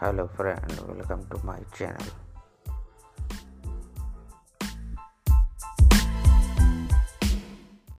hello friend welcome to my channel.